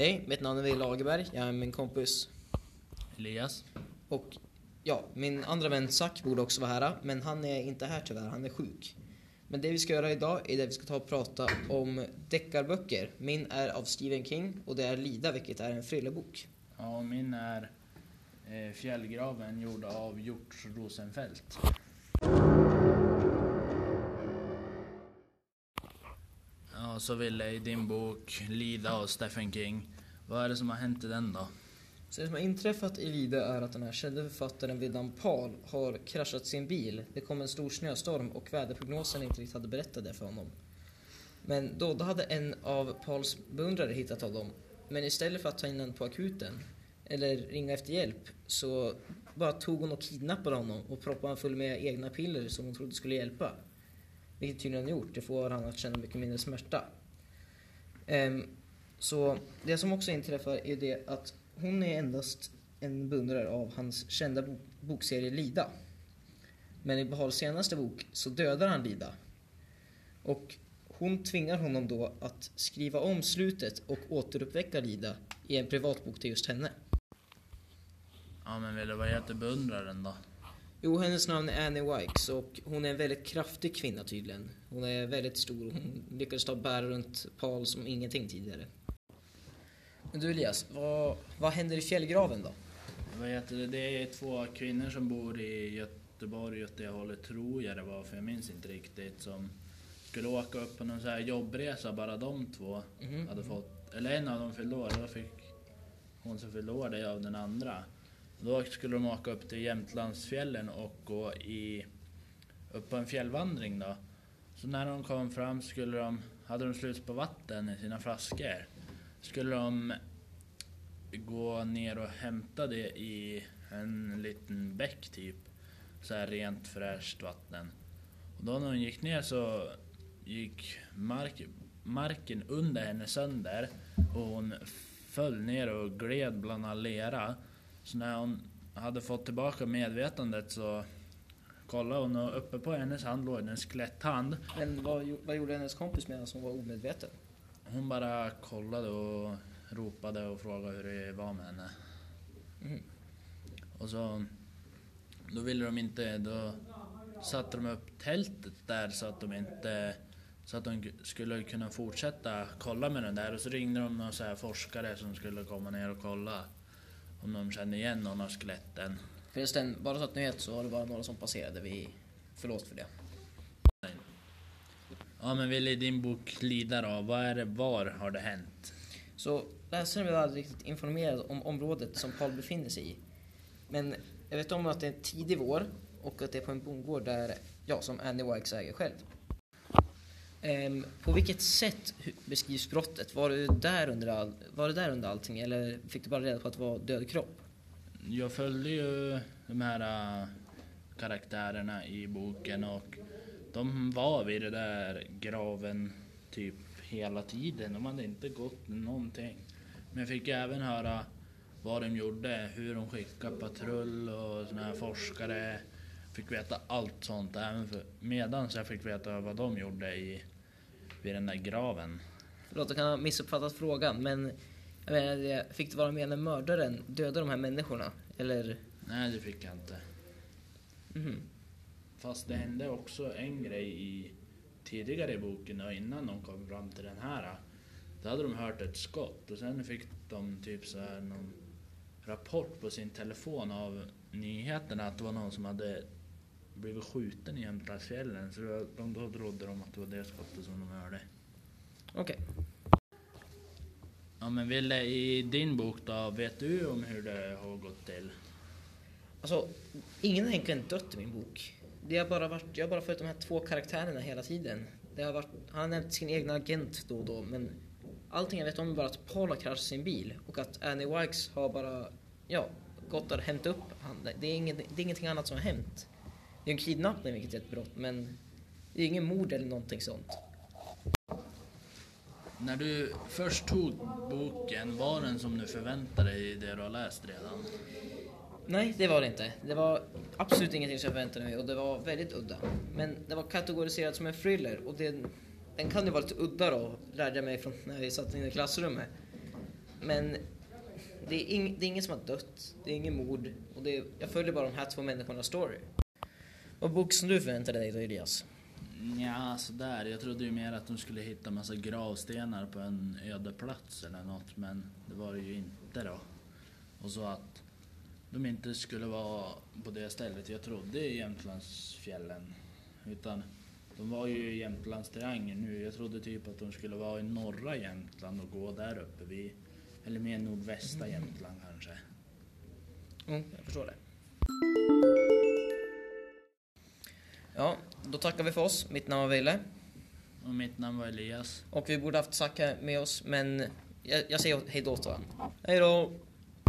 Hej, mitt namn är Wille Lagerberg. Jag är min kompis Elias. och ja, min andra vän Zack borde också vara här, men han är inte här tyvärr, han är sjuk. Men det vi ska göra idag är det vi ska ta och prata om deckarböcker. Min är av Stephen King och det är Lida, vilket är en thrillerbok. Ja, och min är eh, Fjällgraven gjord av Hjort Rosenfeldt. Och så Ville, i din bok Lida av Stephen King, vad är det som har hänt i den då? Så det som har inträffat i Lida är att den här kände författaren Vedan Paul har kraschat sin bil. Det kom en stor snöstorm och väderprognosen inte riktigt hade berättat det för honom. Men då, då hade en av Pauls beundrare hittat honom. Men istället för att ta in honom på akuten eller ringa efter hjälp så bara tog hon och kidnappade honom och proppade honom full med egna piller som hon trodde skulle hjälpa. Vilket tydligen har gjort. Det får han att känna mycket mindre smärta. Ehm, så det som också inträffar är det att hon är endast en beundrare av hans kända bo- bokserie Lida. Men i Bahals senaste bok så dödar han Lida. Och hon tvingar honom då att skriva om slutet och återuppväcka Lida i en privatbok till just henne. Ja, men Ville, vad heter beundraren då? Jo, hennes namn är Annie Wikes och hon är en väldigt kraftig kvinna tydligen. Hon är väldigt stor. Hon lyckades ta och bära runt Paul som ingenting tidigare. Men du Elias, vad, vad händer i fjällgraven då? Vad heter det? Det är två kvinnor som bor i Göteborg åt det hållet, tror jag det var, för jag minns inte riktigt, som skulle åka upp på någon så här jobbresa, bara de två Mhm. hade fått, eller en av dem fyllde år, då fick hon som fyllde år det av den andra. Då skulle de åka upp till Jämtlandsfjällen och gå i, upp på en fjällvandring då. Så när de kom fram skulle de, hade de slut på vatten i sina flaskor. Skulle de gå ner och hämta det i en liten bäck typ. Så här rent fräscht vatten. Och då när hon gick ner så gick mark, marken under henne sönder och hon föll ner och gled bland all lera. Så när hon hade fått tillbaka medvetandet så kollade hon och uppe på hennes hand låg en skeletthand. Men vad, vad gjorde hennes kompis medan hon var omedveten? Hon bara kollade och ropade och frågade hur det var med henne. Mhm. Och så... Då ville de inte... Då satte de upp tältet där så att de inte... Så att de skulle kunna fortsätta kolla med den där. Och så ringde de så här forskare som skulle komma ner och kolla om de kände igen någon av skeletten. Förresten, bara så att ni vet så var det bara några som passerade. Vi förlåt för det. Ja men vill i din bok Lida då, vad är det, var har det hänt? Så läsaren blev aldrig riktigt informerad om området som Paul befinner sig i. Men jag vet om att det är tidig vår och att det är på en bondgård där, ja, som Annie Wikes äger själv. Ehm, på vilket sätt beskrivs brottet? Var du, där under all, var du där under allting eller fick du bara reda på att det var död kropp? Jag följde ju de här äh, karaktärerna i boken och de var vid den där graven typ hela tiden. De hade inte gått någonting. Men jag fick även höra vad de gjorde, hur de skickade patrull och såna här forskare. Fick veta allt sånt även för, medan jag fick veta vad de gjorde i, vid den där graven. Förlåt, jag kan ha missuppfattat frågan men jag menar, fick du vara med när mördaren dödade de här människorna? Eller? Nej, det fick jag inte. Mhm. Fast det hände också en grej i tidigare i boken och innan de kom fram till den här. Då hade de hört ett skott och sen fick de typ så här någon rapport på sin telefon av nyheterna att det var någon som hade blivit skjuten i Jämtlandsfjällen. Så de, då trodde de att det var det skottet som de hörde. Okej. Ja men Ville, i din bok då, vet du om hur det har gått till? Alltså, ingen har egentligen dött i min bok. Det har bara varit, jag har bara följt de här två karaktärerna hela tiden. Det har varit, han har nämnt sin egna agent då och då, men allting jag vet om är bara att Paul har kraschat sin bil och att Annie Wikes har bara, ja, gått och hämtat upp han. Det är, inget, det är ingenting annat som har hänt. Det är en kidnappning, vilket är ett brott, men det är ingen mord eller någonting sånt. När du först tog boken, var den som du förväntade dig i det du har läst redan? Nej, det var det inte. Det var absolut ingenting som jag förväntade mig och det var väldigt udda. Men det var kategoriserat som en thriller och det, den kan ju vara lite udda då, lärde jag mig från när vi satt inne i klassrummet. Men det är, ing, det är ingen som har dött, det är ingen mord och det jag följer bara de här två människornas story. Vad bok som du förväntade dig då Elias? Ja, sådär. Jag trodde ju mer att de skulle hitta massa gravstenar på en öde plats eller något, men det var det ju inte då. Och så att de inte skulle vara på det stället jag trodde i Jämtlandsfjällen. Utan de var ju i Jämtlandstriangeln nu. Jag trodde typ att de skulle vara i norra Jämtland och gå där uppe vid, eller mer nordvästra Jämtland kanske. Mm, jag förstår det. Ja, då tackar vi för oss. Mitt namn var Wille. Och mitt namn var Elias. Och vi borde haft Zacke med oss, men jag, jag säger hej då till. Hej då!